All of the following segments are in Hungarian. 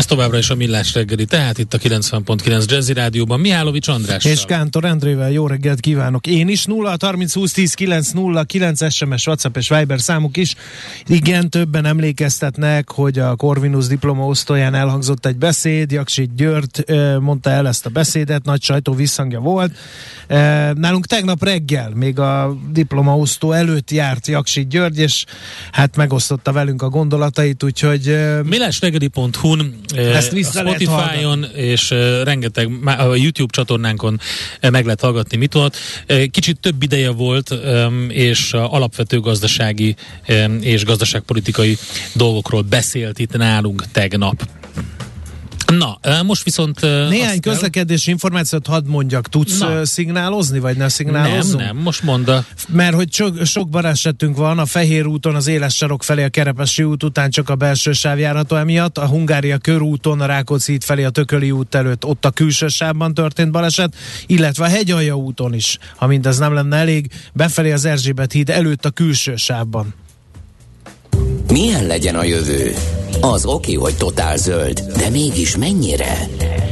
Ez továbbra is a Millás reggeli, tehát itt a 90.9 Jazzy Rádióban Mihálovics András. És Kántor Endrével jó reggelt kívánok. Én is 0 30 20 10 9 0 9 SMS, WhatsApp és Viber számuk is. Igen, többen emlékeztetnek, hogy a Corvinus diplomaosztóján elhangzott egy beszéd, Jaksi György mondta el ezt a beszédet, nagy sajtó visszhangja volt. Nálunk tegnap reggel, még a diplomaosztó előtt járt Jaksi György, és hát megosztotta velünk a gondolatait, úgyhogy... Millásreggeli.hu-n ezt vissza Spotify-on és rengeteg a YouTube csatornánkon meg lehet hallgatni, mit volt. Kicsit több ideje volt, és alapvető gazdasági és gazdaságpolitikai dolgokról beszélt itt nálunk tegnap. Na, most viszont... Néhány közlekedési kell... információt hadd mondjak. Tudsz Na. szignálozni, vagy ne szignálozzunk? Nem, nem, most mondd. Mert hogy sok, sok balesetünk van, a Fehér úton, az Éles sarok felé, a Kerepesi út után csak a belső sáv járható emiatt, a Hungária körúton, a Rákóczi út felé, a Tököli út előtt, ott a külső sávban történt baleset, illetve a Hegyalja úton is, ha mindez nem lenne elég, befelé az Erzsébet híd előtt a külső sávban. Milyen legyen a jövő? Az oké, hogy totál zöld, de mégis mennyire?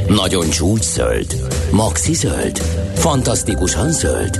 Nagyon csúcs zöld? Maxi zöld? Fantasztikusan zöld?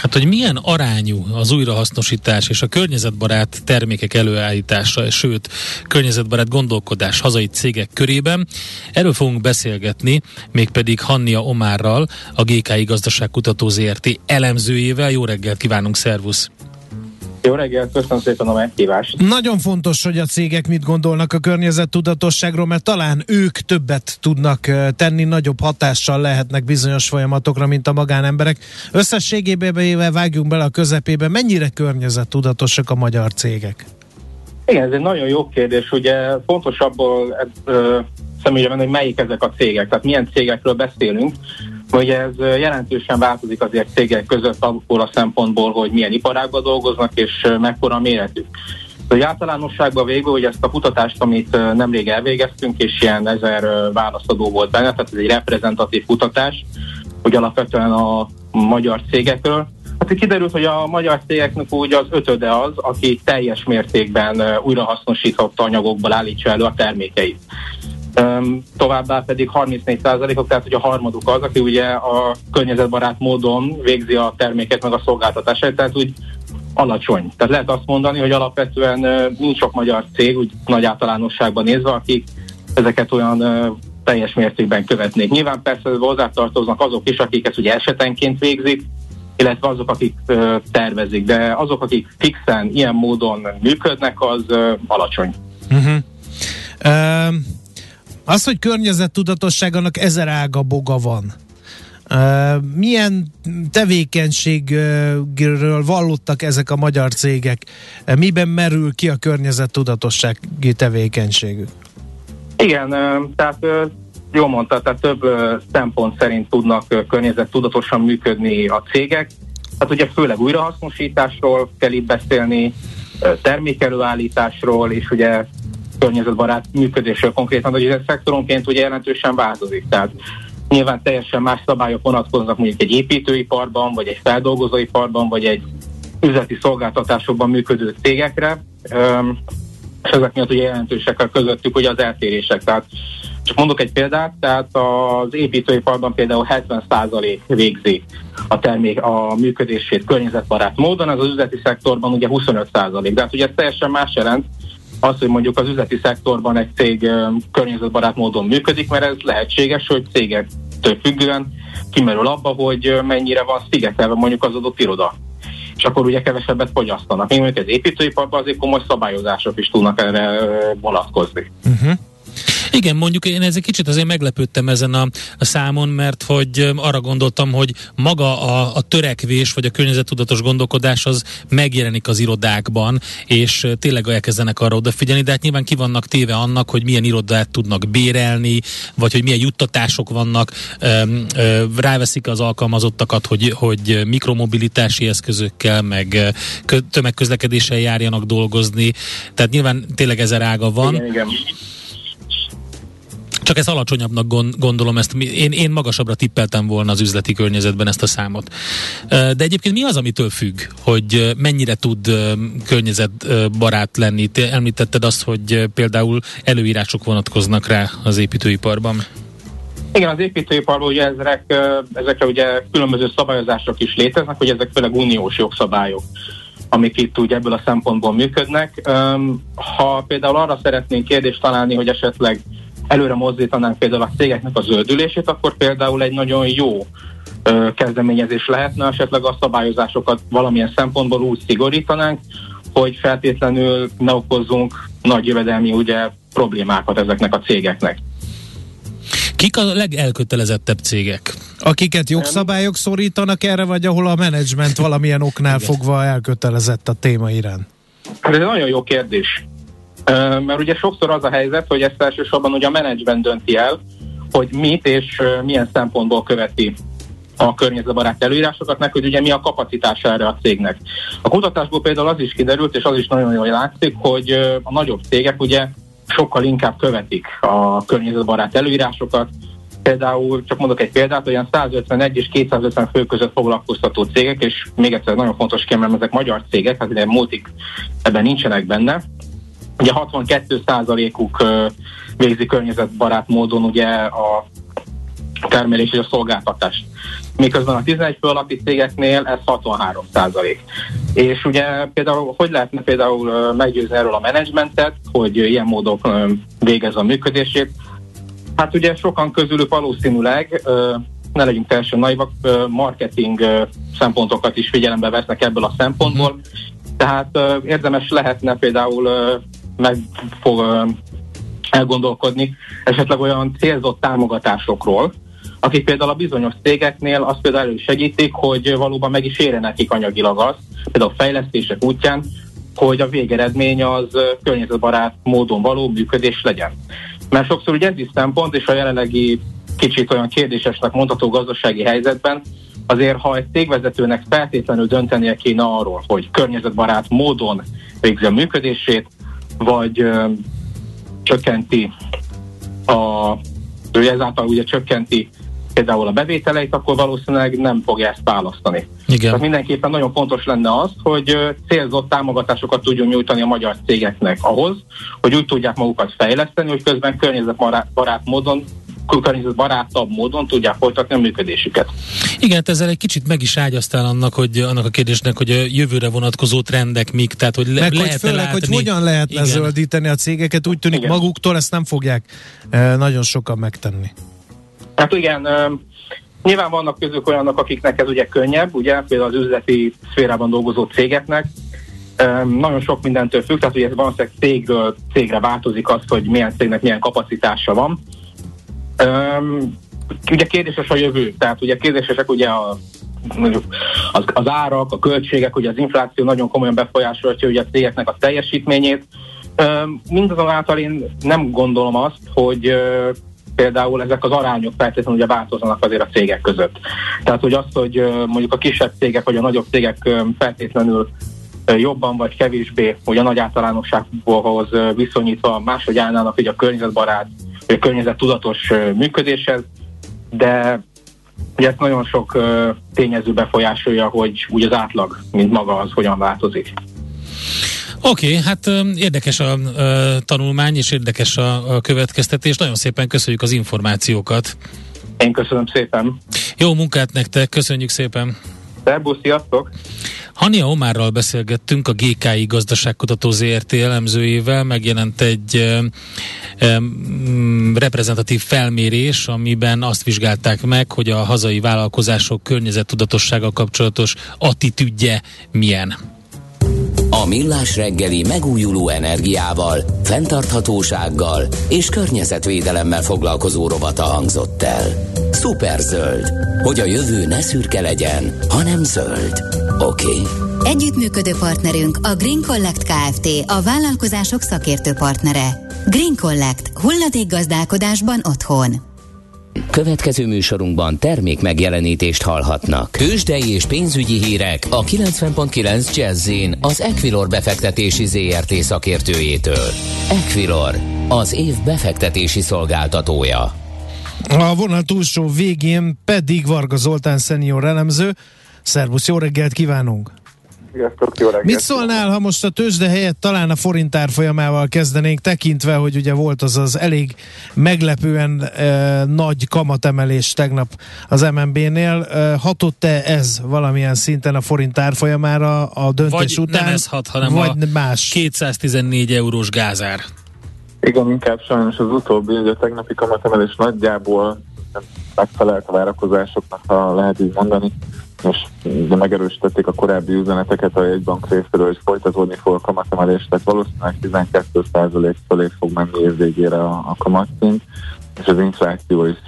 Hát, hogy milyen arányú az újrahasznosítás és a környezetbarát termékek előállítása, sőt, környezetbarát gondolkodás hazai cégek körében. Erről fogunk beszélgetni, mégpedig Hannia Omárral, a GKI Gazdaságkutató ZRT elemzőjével. Jó reggelt kívánunk, szervusz! Jó reggelt, köszönöm szépen a meghívást. Nagyon fontos, hogy a cégek mit gondolnak a környezettudatosságról, mert talán ők többet tudnak tenni, nagyobb hatással lehetnek bizonyos folyamatokra, mint a magánemberek. Összességében vágjunk bele a közepébe, mennyire környezettudatosak a magyar cégek? Igen, ez egy nagyon jó kérdés. Ugye fontos abból személyre hogy melyik ezek a cégek, tehát milyen cégekről beszélünk hogy ez jelentősen változik azért cégek között abból a szempontból, hogy milyen iparágban dolgoznak és mekkora méretük. Hogy általánosságban végül, hogy ezt a kutatást, amit nemrég elvégeztünk, és ilyen ezer válaszadó volt benne, tehát ez egy reprezentatív kutatás, hogy alapvetően a magyar cégekről. Hát kiderült, hogy a magyar cégeknek úgy az ötöde az, aki teljes mértékben újrahasznosítható anyagokból állítsa elő a termékeit. Továbbá pedig 34%-ok, tehát hogy a harmaduk az, aki ugye a környezetbarát módon végzi a terméket meg a szolgáltatását, tehát úgy alacsony. Tehát lehet azt mondani, hogy alapvetően nincs sok magyar cég, úgy nagy általánosságban nézve, akik ezeket olyan teljes mértékben követnék. Nyilván persze hozzátartoznak azok is, akik ezt ugye esetenként végzik, illetve azok, akik tervezik, de azok, akik fixen ilyen módon működnek, az alacsony. Uh-huh. Um az, hogy környezettudatosság, annak ezer ága boga van. Uh, milyen tevékenységről vallottak ezek a magyar cégek? Miben merül ki a környezettudatossági tevékenységük? Igen, tehát jól mondta, tehát több szempont szerint tudnak környezettudatosan működni a cégek. Hát ugye főleg újrahasznosításról kell itt beszélni, termékelőállításról, és ugye környezetbarát működésről konkrétan, hogy ez szektoronként ugye jelentősen változik. Tehát nyilván teljesen más szabályok vonatkoznak mondjuk egy építőiparban, vagy egy feldolgozóiparban, vagy egy üzleti szolgáltatásokban működő cégekre, és ezek miatt ugye jelentősek a közöttük ugye az eltérések. Tehát Csak mondok egy példát, tehát az építőiparban például 70% végzi a termék a működését környezetbarát módon, az az üzleti szektorban ugye 25%. De hát ugye ez teljesen más jelent, az, hogy mondjuk az üzleti szektorban egy cég környezetbarát módon működik, mert ez lehetséges, hogy cégektől függően kimerül abba, hogy mennyire van szigetelve mondjuk az adott iroda és akkor ugye kevesebbet fogyasztanak. Még mondjuk az építőiparban azért komoly szabályozások is tudnak erre vonatkozni. Uh-huh. Igen, mondjuk én egy kicsit azért meglepődtem ezen a, a számon, mert hogy arra gondoltam, hogy maga a, a törekvés, vagy a környezettudatos gondolkodás az megjelenik az irodákban, és tényleg elkezdenek arra odafigyelni, de hát nyilván ki vannak téve annak, hogy milyen irodát tudnak bérelni, vagy hogy milyen juttatások vannak, ráveszik az alkalmazottakat, hogy, hogy mikromobilitási eszközökkel, meg tömegközlekedéssel járjanak dolgozni, tehát nyilván tényleg ezer ága van. Igen, igen. Csak ez alacsonyabbnak gondolom, ezt én, én magasabbra tippeltem volna az üzleti környezetben ezt a számot. De egyébként mi az, amitől függ, hogy mennyire tud környezetbarát lenni? Te említetted azt, hogy például előírások vonatkoznak rá az építőiparban. Igen, az építőiparban ugye ezek, ezekre ugye különböző szabályozások is léteznek, hogy ezek főleg uniós jogszabályok amik itt úgy ebből a szempontból működnek. Ha például arra szeretnénk kérdést találni, hogy esetleg előre mozdítanánk például a cégeknek a zöldülését, akkor például egy nagyon jó ö, kezdeményezés lehetne, esetleg a szabályozásokat valamilyen szempontból úgy szigorítanánk, hogy feltétlenül ne okozzunk nagy jövedelmi ugye, problémákat ezeknek a cégeknek. Kik a legelkötelezettebb cégek? Akiket jogszabályok szorítanak erre, vagy ahol a menedzsment valamilyen oknál fogva elkötelezett a téma iránt? Ez egy nagyon jó kérdés. Mert ugye sokszor az a helyzet, hogy ezt elsősorban ugye a menedzsment dönti el, hogy mit és milyen szempontból követi a környezetbarát előírásokat, meg hogy ugye mi a kapacitás erre a cégnek. A kutatásból például az is kiderült, és az is nagyon jól látszik, hogy a nagyobb cégek ugye sokkal inkább követik a környezetbarát előírásokat. Például, csak mondok egy példát, olyan 151 és 250 fő között foglalkoztató cégek, és még egyszer nagyon fontos kiemelni, ezek magyar cégek, hát ugye multik ebben nincsenek benne, Ugye 62 százalékuk végzi környezetbarát módon ugye a termelés és a szolgáltatást. Miközben a 11 fő alatti cégeknél ez 63 százalék. És ugye például, hogy lehetne például meggyőzni erről a menedzsmentet, hogy ilyen módon végez a működését? Hát ugye sokan közülük valószínűleg ne legyünk teljesen naivak, marketing szempontokat is figyelembe vesznek ebből a szempontból. Mhm. Tehát érdemes lehetne például meg fog elgondolkodni esetleg olyan célzott támogatásokról, akik például a bizonyos cégeknél azt például elősegítik, hogy valóban meg is érje nekik anyagilag az, például a fejlesztések útján, hogy a végeredmény az környezetbarát módon való működés legyen. Mert sokszor ugye ez is szempont, és a jelenlegi kicsit olyan kérdésesnek mondható gazdasági helyzetben, azért ha egy cégvezetőnek feltétlenül döntenie kéne arról, hogy környezetbarát módon végzi a működését, vagy ö, csökkenti a, ő ezáltal ugye csökkenti például a bevételeit, akkor valószínűleg nem fogja ezt választani. Igen. Tehát mindenképpen nagyon fontos lenne az, hogy célzott támogatásokat tudjon nyújtani a magyar cégeknek ahhoz, hogy úgy tudják magukat fejleszteni, hogy közben környezetbarát módon barátabb módon tudják folytatni a működésüket. Igen, ezzel egy kicsit meg is ágyaztál annak, hogy annak a kérdésnek, hogy a jövőre vonatkozó trendek mik, tehát hogy le, Meg hogy főleg, látni. hogy hogyan lehet lezöldíteni a cégeket, úgy tűnik igen. maguktól ezt nem fogják e, nagyon sokan megtenni. Hát igen, e, nyilván vannak közük olyanok, akiknek ez ugye könnyebb, ugye például az üzleti szférában dolgozó cégeknek, e, nagyon sok mindentől függ, tehát ugye ez valószínűleg cégről cégre változik az, hogy milyen cégnek milyen kapacitása van. Um, ugye kérdéses a jövő, tehát ugye kérdésesek ugye a az, az árak, a költségek, ugye az infláció nagyon komolyan befolyásolja ugye a cégeknek a teljesítményét. Mindazonáltal én nem gondolom azt, hogy például ezek az arányok feltétlenül ugye változnak azért a cégek között. Tehát, hogy azt, hogy mondjuk a kisebb cégek vagy a nagyobb cégek feltétlenül jobban vagy kevésbé, hogy a nagy általánossághoz viszonyítva máshogy állnának hogy a környezetbarát környezettudatos működéshez, de ugye ezt nagyon sok tényező befolyásolja, hogy úgy az átlag, mint maga az, hogyan változik. Oké, okay, hát érdekes a, a tanulmány, és érdekes a, a következtetés. Nagyon szépen köszönjük az információkat. Én köszönöm szépen. Jó munkát nektek, köszönjük szépen. Szerbusz, sziasztok! Hania Omárral beszélgettünk, a GKI gazdaságkutató ZRT elemzőjével, megjelent egy e, reprezentatív felmérés, amiben azt vizsgálták meg, hogy a hazai vállalkozások környezettudatossága kapcsolatos attitűdje milyen. A Millás reggeli megújuló energiával, fenntarthatósággal és környezetvédelemmel foglalkozó rovata hangzott el. Superzöld, hogy a jövő ne szürke legyen, hanem zöld. Oké. Okay. Együttműködő partnerünk a Green Collect Kft. a vállalkozások szakértő partnere. Green Collect. gazdálkodásban otthon. Következő műsorunkban termék megjelenítést hallhatnak. Tőzsdei és pénzügyi hírek a 90.9 jazz az Equilor befektetési ZRT szakértőjétől. Equilor, az év befektetési szolgáltatója. A vonal túlsó végén pedig Varga Zoltán szenior elemző. Szervusz, jó reggelt kívánunk! Sziasztok, jó reggelt. Mit szólnál, ha most a tőzsde helyett talán a forint árfolyamával kezdenénk, tekintve, hogy ugye volt az az elég meglepően e, nagy kamatemelés tegnap az MNB-nél. E, hatott-e ez valamilyen szinten a forint árfolyamára a döntés vagy után? nem ez hat, hanem vagy a más. 214 eurós gázár. Igen, inkább sajnos az utóbbi, hogy a tegnapi kamatemelés nagyjából megfelelt a várakozásoknak, ha lehet így mondani és de megerősítették a korábbi üzeneteket a jegybank részéről, hogy folytatódni fog a kamatemelés, tehát valószínűleg 12% fölé fog menni év végére a, a kamatszint, és az infláció is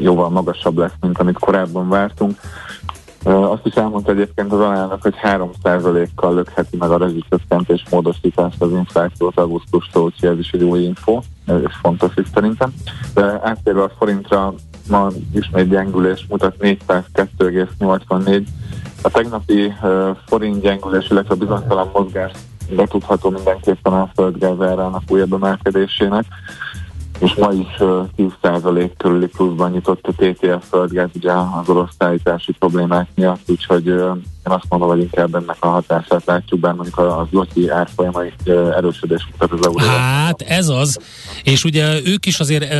jóval magasabb lesz, mint amit korábban vártunk. Azt is elmondta egyébként az alelnök, hogy 3%-kal lökheti meg a rezsicsökkentés módosítást az inflációt augusztustól, úgyhogy ez is egy új info, ez fontos is szerintem. De áttérve a forintra, ma ismét gyengülés mutat 402,84. A tegnapi uh, forint gyengülés, illetve a bizonytalan mozgás betudható mindenképpen a földgázárának újabb emelkedésének és ma is uh, 10% körüli pluszban nyitott a TTF földgáz ugye az orosz szállítási problémák miatt, úgyhogy én azt mondom, hogy inkább ennek a hatását látjuk, bár mondjuk az lotyi árfolyama is erősödés mutat az euró. Hát ez az, és ugye ők is azért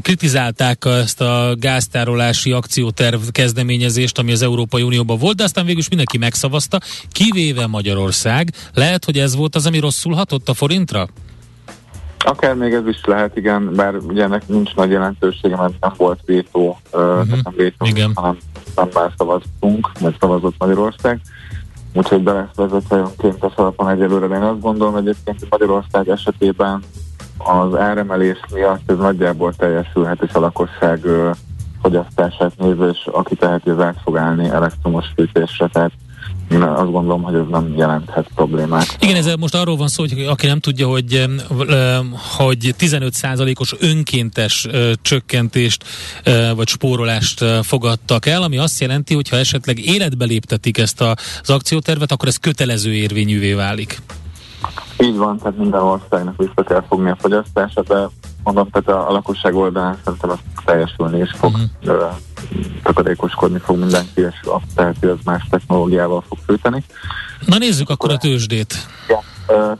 kritizálták ezt a gáztárolási akcióterv kezdeményezést, ami az Európai Unióban volt, de aztán végül is mindenki megszavazta, kivéve Magyarország. Lehet, hogy ez volt az, ami rosszul hatott a forintra? Akár még ez is lehet, igen, bár ugye ennek nincs nagy jelentősége, mert nem volt vétó, uh-huh. nem vétó, igen. hanem nem már szavaztunk, mert szavazott Magyarország. Úgyhogy be lesz vezetve önkéntes alapon egyelőre, de én azt gondolom egyébként, hogy Magyarország esetében az áremelés miatt ez nagyjából teljesülhet, és a lakosság fogyasztását nézve, és aki teheti, az át fog állni elektromos fűtésre, tehát én azt gondolom, hogy ez nem jelenthet problémát. Igen, ez most arról van szó, hogy aki nem tudja, hogy, hogy 15%-os önkéntes csökkentést vagy spórolást fogadtak el, ami azt jelenti, hogy ha esetleg életbe léptetik ezt az akciótervet, akkor ez kötelező érvényűvé válik. Így van, tehát minden országnak vissza kell fogni a fogyasztását, de mondom, tehát a, a lakosság oldalán szerintem az teljesülni is fog, uh-huh. takarékoskodni fog mindenki, és azt teheti, az más technológiával fog fűteni. Na nézzük akkor a tőzsdét. Ja,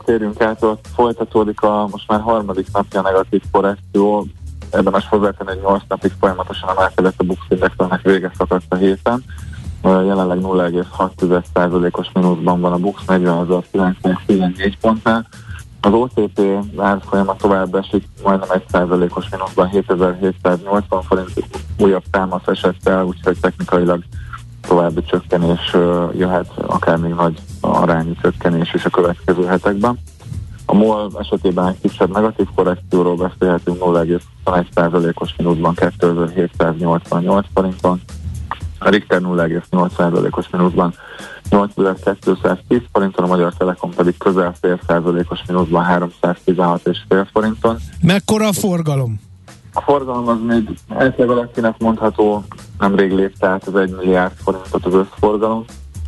térjünk át, ott folytatódik a most már harmadik napja negatív korrekció, érdemes hozzátenni, hogy 8 napig folyamatosan emelkedett a Bux Index, ennek vége szakadt a héten. Jelenleg 0,6%-os mínuszban van a Bux 40.914 pontnál. Az OTP árfolyama tovább esik, majdnem 1%-os mínuszban 7780 forint újabb támasz esett el, úgyhogy technikailag további csökkenés jöhet, akár még nagy arányú csökkenés is a következő hetekben. A MOL esetében egy kisebb negatív korrekcióról beszélhetünk 0,21%-os mínuszban 2788 forinton, a Richter 0,8%-os mínuszban 8210 forinton, a Magyar Telekom pedig közel fél százalékos mínuszban 316,5 forinton. Mekkora a forgalom? A forgalom az még egyszerűen valakinek mondható, nemrég lépte át az 1 milliárd forintot az összforgalom,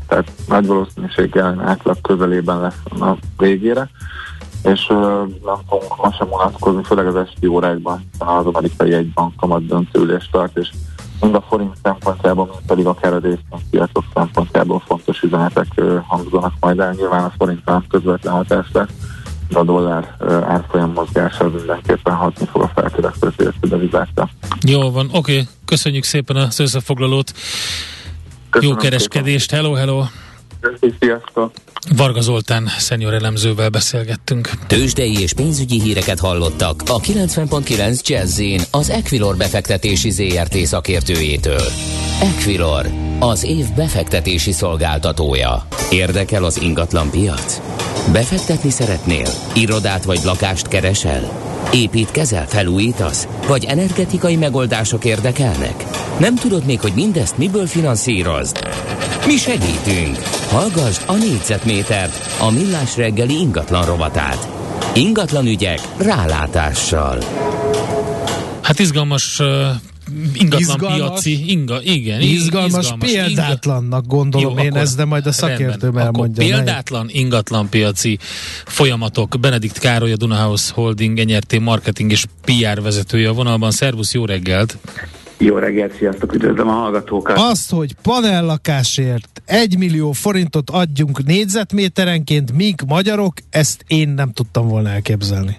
tehát nagy valószínűséggel átlag közelében lesz a végére, és nem fogunk ma sem vonatkozni, főleg az esti órákban az amerikai egybank kamat döntőülést tart, és mind a forint szempontjából, mind pedig akár a részvénypiacok szempontjából fontos üzenetek hangzanak majd el. Nyilván a forintban közvetlen hatás lesz, de a dollár árfolyam mozgása mindenképpen hatni fog a feltörekvő piaci Jó van, oké. Okay. Köszönjük szépen az összefoglalót. Köszönöm Jó kereskedést. Szépen. Hello, hello. Sziasztok. Varga Zoltán szenior elemzővel beszélgettünk. Tőzsdei és pénzügyi híreket hallottak a 90.9 jazz az Equilor befektetési ZRT szakértőjétől. Equilor, az év befektetési szolgáltatója. Érdekel az ingatlan piac? Befektetni szeretnél? Irodát vagy lakást keresel? Építkezel, felújítasz? Vagy energetikai megoldások érdekelnek? Nem tudod még, hogy mindezt miből finanszírozd? Mi segítünk! Hallgassd a négyzetmétert, a millás reggeli ingatlan rovatát. Ingatlan ügyek rálátással. Hát izgalmas ingatlan izgalmas, piaci, inga, igen. Izgalmas, izgalmas példátlannak gondolom Jó, én ezt, de majd a szakértőm elmondja. Példátlan meg. ingatlan piaci folyamatok. Benedikt Károly, a Dunahouse Holding NRT marketing és PR vezetője a vonalban. Szervusz, jó reggelt! Jó reggelt, sziasztok, üdvözlöm a hallgatókat! Azt, hogy panellakásért egy millió forintot adjunk négyzetméterenként, mink magyarok, ezt én nem tudtam volna elképzelni.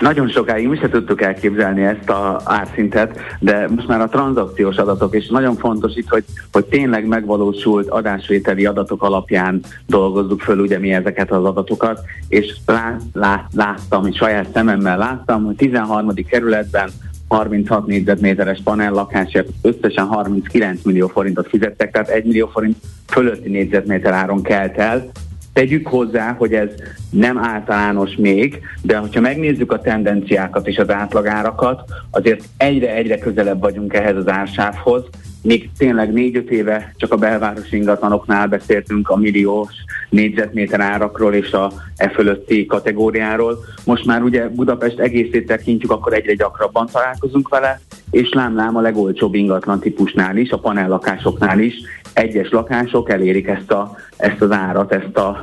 Nagyon sokáig mi se tudtuk elképzelni ezt a árszintet, de most már a tranzakciós adatok, és nagyon fontos itt, hogy, hogy tényleg megvalósult adásvételi adatok alapján dolgozzuk föl ugye mi ezeket az adatokat, és lát, lát, láttam, saját szememmel láttam, hogy 13. kerületben 36 négyzetméteres panellakásért összesen 39 millió forintot fizettek, tehát 1 millió forint fölötti négyzetméter áron kelt el, Tegyük hozzá, hogy ez nem általános még, de hogyha megnézzük a tendenciákat és az átlagárakat, azért egyre-egyre közelebb vagyunk ehhez az ársávhoz, még tényleg négy-öt éve csak a belvárosi ingatlanoknál beszéltünk a milliós négyzetméter árakról és a e fölötti kategóriáról. Most már ugye Budapest egészét tekintjük, akkor egyre gyakrabban találkozunk vele, és lámlám a legolcsóbb ingatlan típusnál is, a panellakásoknál is egyes lakások elérik ezt, a, ezt az árat, ezt a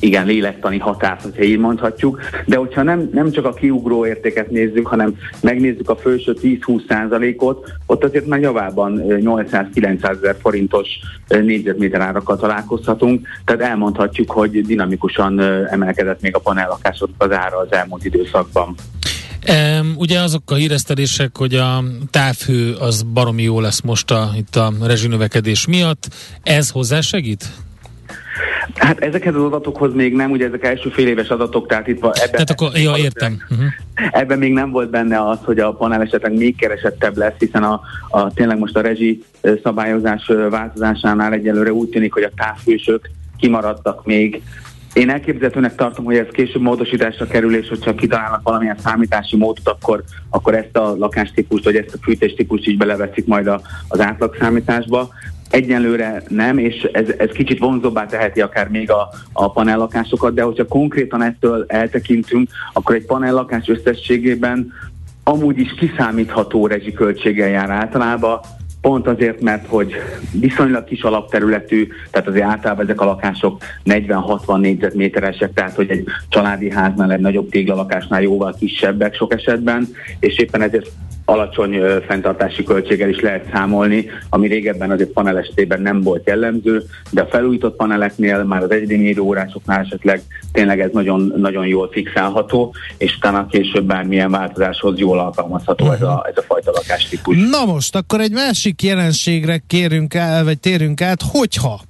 igen lélektani határt, hogyha így mondhatjuk. De hogyha nem, nem csak a kiugró értéket nézzük, hanem megnézzük a felső 10-20 százalékot, ott azért már javában 800-900 ezer forintos négyzetméter árakkal találkozhatunk, tehát elmondhatjuk, hogy dinamikusan emelkedett még a panellakások az ára az elmúlt időszakban. Um, ugye azok a híresztelések, hogy a távhő az baromi jó lesz most a, itt a rezsinövekedés miatt. Ez hozzá segít? Hát ezekhez az adatokhoz még nem, ugye ezek első fél éves adatok, tehát itt van ebben... Tehát akkor, ja, értem. Uh-huh. Ebben még nem volt benne az, hogy a panel esetleg még keresettebb lesz, hiszen a, a tényleg most a rezsi szabályozás változásánál egyelőre úgy tűnik, hogy a távfősök kimaradtak még én elképzelhetőnek tartom, hogy ez később módosításra kerül, és hogyha kitalálnak valamilyen számítási módot, akkor, akkor ezt a lakástípust, vagy ezt a fűtéstípust is beleveszik majd a, az átlagszámításba. Egyenlőre nem, és ez, ez kicsit vonzóbbá teheti akár még a, a panellakásokat, de hogyha konkrétan ettől eltekintünk, akkor egy panellakás összességében amúgy is kiszámítható rezsiköltséggel jár általában, Pont azért, mert hogy viszonylag kis alapterületű, tehát azért általában ezek a lakások 40-60 négyzetméteresek, tehát hogy egy családi háznál egy nagyobb téglalakásnál jóval kisebbek sok esetben, és éppen ezért alacsony fenntartási költséggel is lehet számolni, ami régebben azért panel esetében nem volt jellemző, de a felújított paneleknél, már az egyedi órásoknál esetleg tényleg ez nagyon, nagyon jól fixálható, és utána később bármilyen változáshoz jól alkalmazható uh-huh. ez, a, ez a fajta lakástípus. Na most, akkor egy másik jelenségre kérünk el, vagy térünk át, hogyha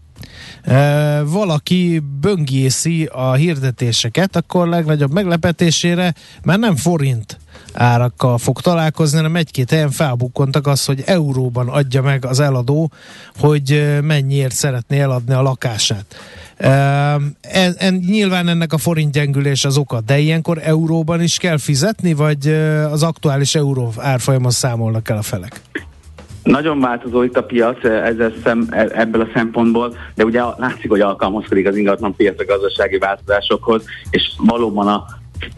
e, valaki böngészi a hirdetéseket, akkor legnagyobb meglepetésére már nem forint árakkal fog találkozni, hanem egy-két helyen felbukkontak az, hogy euróban adja meg az eladó, hogy mennyiért szeretné eladni a lakását. En, en, nyilván ennek a forint gyengülés az oka, de ilyenkor euróban is kell fizetni, vagy az aktuális euró árfolyamon számolnak el a felek? Nagyon változó itt a piac ezzel szem, e, ebből a szempontból, de ugye látszik, hogy alkalmazkodik az ingatlan piac a gazdasági változásokhoz, és valóban a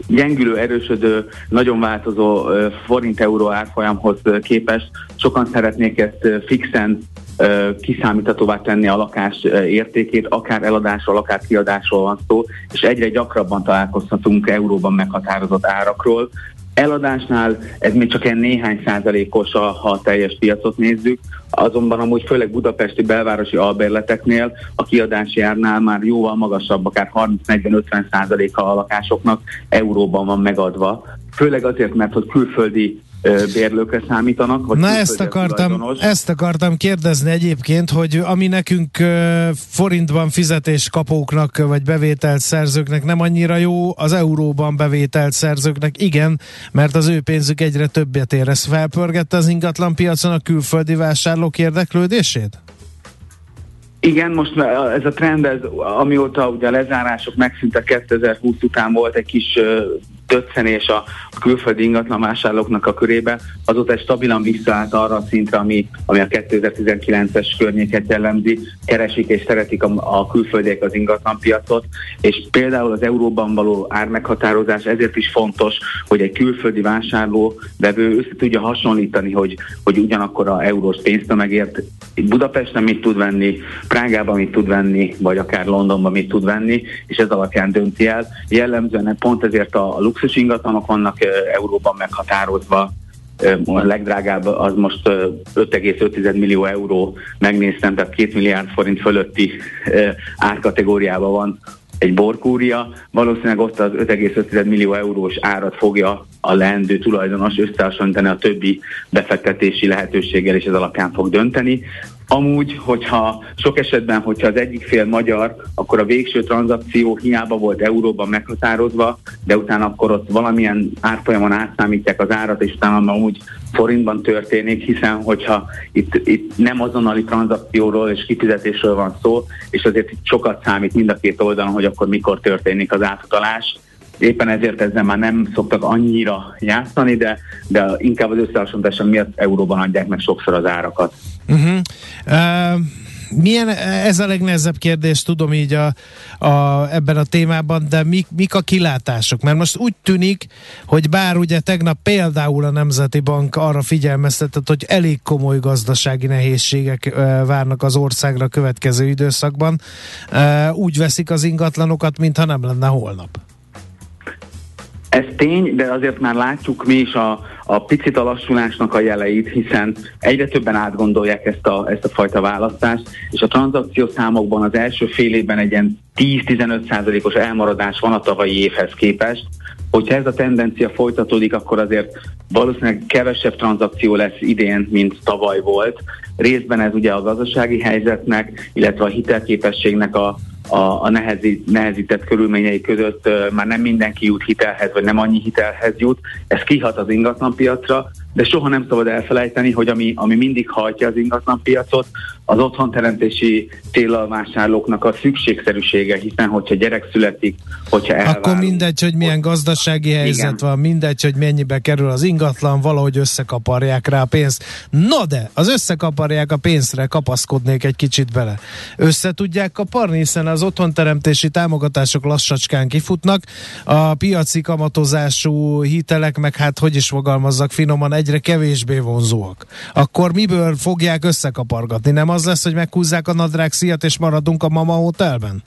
gyengülő, erősödő, nagyon változó forint-euró árfolyamhoz képest sokan szeretnék ezt fixen kiszámíthatóvá tenni a lakás értékét, akár eladásról, akár kiadásról van szó, és egyre gyakrabban találkozhatunk euróban meghatározott árakról, Eladásnál ez még csak ilyen néhány százalékos, ha a teljes piacot nézzük, azonban amúgy főleg budapesti belvárosi albérleteknél a kiadási árnál már jóval magasabb, akár 30-40-50 százaléka a lakásoknak euróban van megadva. Főleg azért, mert hogy külföldi bérlőkre számítanak? Vagy Na ezt akartam, ezt akartam kérdezni egyébként, hogy ami nekünk forintban fizetés kapóknak vagy bevételt szerzőknek nem annyira jó, az euróban bevételt szerzőknek igen, mert az ő pénzük egyre többet ér. Ez felpörgette az ingatlan piacon a külföldi vásárlók érdeklődését? Igen, most ez a trend, ez, amióta ugye a lezárások megszűntek 2020 után volt egy kis döccenés a külföldi ingatlanvásárlóknak a körébe, azóta egy stabilan visszaállt arra a szintre, ami, ami a 2019-es környéket jellemzi, keresik és szeretik a, a külföldiek az ingatlanpiacot, és például az euróban való ármeghatározás ezért is fontos, hogy egy külföldi vásárló vevő össze tudja hasonlítani, hogy, hogy ugyanakkor a eurós pénztömegért Budapesten mit tud venni, Prágában mit tud venni, vagy akár Londonban mit tud venni, és ez alapján dönti el. Jellemzően pont ezért a, a luxus ingatlanok vannak euróban meghatározva, a legdrágább az most 5,5 millió euró, megnéztem, tehát 2 milliárd forint fölötti árkategóriában van egy borkúria, valószínűleg ott az 5,5 millió eurós árat fogja a leendő tulajdonos összehasonlítani a többi befektetési lehetőséggel, és ez alapján fog dönteni. Amúgy, hogyha sok esetben, hogyha az egyik fél magyar, akkor a végső tranzakció hiába volt euróban meghatározva, de utána akkor ott valamilyen árfolyamon átszámítják az árat, és utána úgy forintban történik, hiszen hogyha itt, itt nem azonnali tranzakcióról és kifizetésről van szó, és azért itt sokat számít mind a két oldalon, hogy akkor mikor történik az átutalás, éppen ezért ezzel már nem szoktak annyira játszani, de, de inkább az összehasonlítása miatt euróban adják meg sokszor az árakat. Uh-huh. Uh... Milyen, ez a legnehezebb kérdés, tudom így a, a, ebben a témában, de mik, mik a kilátások? Mert most úgy tűnik, hogy bár ugye tegnap például a Nemzeti Bank arra figyelmeztetett, hogy elég komoly gazdasági nehézségek uh, várnak az országra a következő időszakban, uh, úgy veszik az ingatlanokat, mintha nem lenne holnap. Ez tény, de azért már látjuk mi is a, a picit a lassulásnak a jeleit, hiszen egyre többen átgondolják ezt a, ezt a fajta választást, és a tranzakció számokban az első fél évben egy ilyen 10-15 os elmaradás van a tavalyi évhez képest. Hogyha ez a tendencia folytatódik, akkor azért valószínűleg kevesebb tranzakció lesz idén, mint tavaly volt. Részben ez ugye a gazdasági helyzetnek, illetve a hitelképességnek a, a, a nehezi, nehezített körülményei között már nem mindenki jut hitelhez, vagy nem annyi hitelhez jut. Ez kihat az ingatlanpiacra, de soha nem szabad elfelejteni, hogy ami, ami mindig hajtja az ingatlanpiacot, az otthonteremtési célalvásárlóknak a szükségszerűsége, hiszen hogyha gyerek születik, hogyha elválunk, Akkor mindegy, hogy milyen gazdasági helyzet igen. van, mindegy, hogy mennyibe kerül az ingatlan, valahogy összekaparják rá a pénzt. Na de, az összekaparják a pénzre, kapaszkodnék egy kicsit bele. Össze tudják kaparni, hiszen az otthonteremtési támogatások lassacskán kifutnak, a piaci kamatozású hitelek, meg hát hogy is fogalmazzak finoman, egyre kevésbé vonzóak. Akkor miből fogják összekapargatni? Nem az lesz, hogy meghúzzák a nadrág szíjat, és maradunk a Mama Hotelben?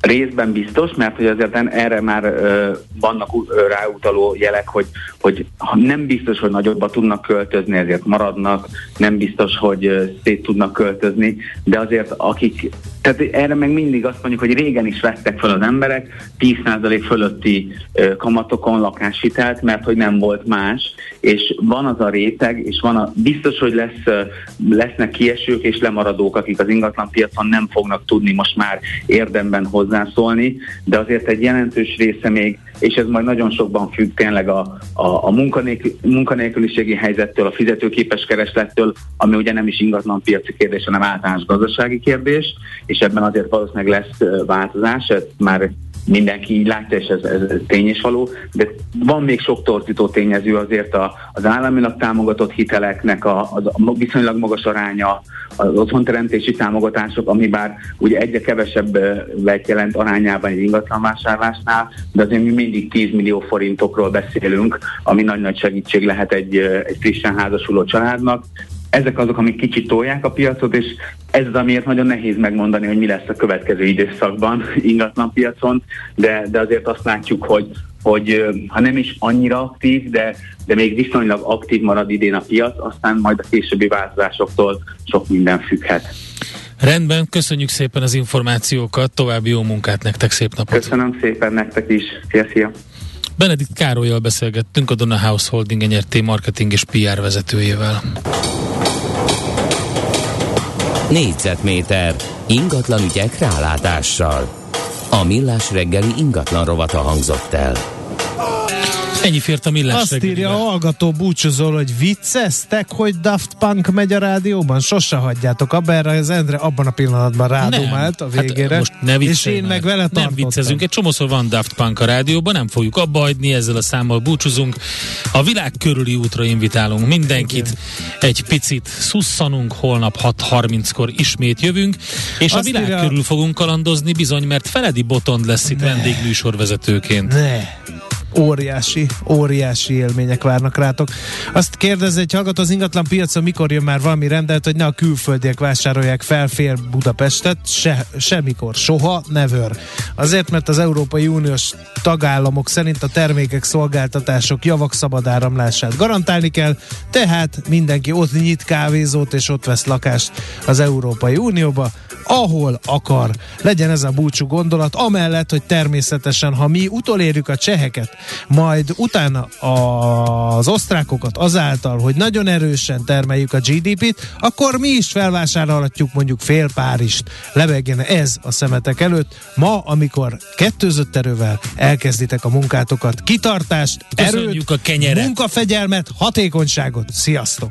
Részben biztos, mert hogy azért erre már ö, vannak ö, ráutaló jelek, hogy, hogy nem biztos, hogy nagyobba tudnak költözni, ezért maradnak, nem biztos, hogy szét tudnak költözni, de azért akik tehát erre meg mindig azt mondjuk, hogy régen is vettek fel az emberek 10% fölötti kamatokon lakáshitelt, mert hogy nem volt más, és van az a réteg, és van a, biztos, hogy lesz, lesznek kiesők és lemaradók, akik az ingatlanpiacon nem fognak tudni most már érdemben hozzászólni, de azért egy jelentős része még és ez majd nagyon sokban függ tényleg a, a, a munkanélkül, munkanélküliségi helyzettől, a fizetőképes kereslettől, ami ugye nem is ingatlan piaci kérdés, hanem általános gazdasági kérdés, és ebben azért valószínűleg lesz változás, ez már mindenki így látja, és ez, ez, ez tény és való, de van még sok torzító tényező azért a, az államilag támogatott hiteleknek a, a, a viszonylag magas aránya, az otthonteremtési támogatások, ami bár ugye egyre kevesebb lett jelent arányában egy ingatlanvásárlásnál, de azért mi mindig 10 millió forintokról beszélünk, ami nagy-nagy segítség lehet egy, egy frissen házasuló családnak, ezek azok, amik kicsit tolják a piacot, és ez az, amiért nagyon nehéz megmondani, hogy mi lesz a következő időszakban ingatlan piacon, de, de azért azt látjuk, hogy, hogy ha nem is annyira aktív, de, de még viszonylag aktív marad idén a piac, aztán majd a későbbi változásoktól sok minden függhet. Rendben, köszönjük szépen az információkat, további jó munkát nektek, szép napot! Köszönöm szépen nektek is, szia, szia! Benedikt Károlyjal beszélgettünk, a Donna House Holding NRT marketing és PR vezetőjével. Négyzetméter ingatlan ügyek rálátással. A millás reggeli ingatlan rovata hangzott el. Ennyi fért a millás Azt írja a hallgató búcsúzol, hogy vicceztek, hogy Daft Punk megy a rádióban? Sose hagyjátok abba, erre az Endre abban a pillanatban rádomált a végére. Hát most ne és én meg vele tartottam. Nem viccezünk, egy csomószor van Daft Punk a rádióban, nem fogjuk abba hagyni, ezzel a számmal búcsúzunk. A világ körüli útra invitálunk mindenkit. Igen. Egy picit szusszanunk, holnap 6.30-kor ismét jövünk, és Azt a világ írja... körül fogunk kalandozni bizony, mert Feledi Botond lesz itt vendégműsorvezetőként. Ne óriási, óriási élmények várnak rátok. Azt kérdezi egy hallgató az ingatlan piacon, mikor jön már valami rendelt, hogy ne a külföldiek vásárolják fel fél Budapestet, se, semmikor, soha, never. Azért, mert az Európai Uniós tagállamok szerint a termékek, szolgáltatások, javak szabad áramlását garantálni kell, tehát mindenki ott nyit kávézót és ott vesz lakást az Európai Unióba, ahol akar. Legyen ez a búcsú gondolat, amellett, hogy természetesen, ha mi utolérjük a cseheket, majd utána az osztrákokat azáltal, hogy nagyon erősen termeljük a GDP-t, akkor mi is felvásárolhatjuk mondjuk fél Párizst. Lebegjen ez a szemetek előtt. Ma, amikor kettőzött erővel elkezditek a munkátokat, kitartást, Köszönjük erőt, a kenyeret. munkafegyelmet, hatékonyságot. Sziasztok!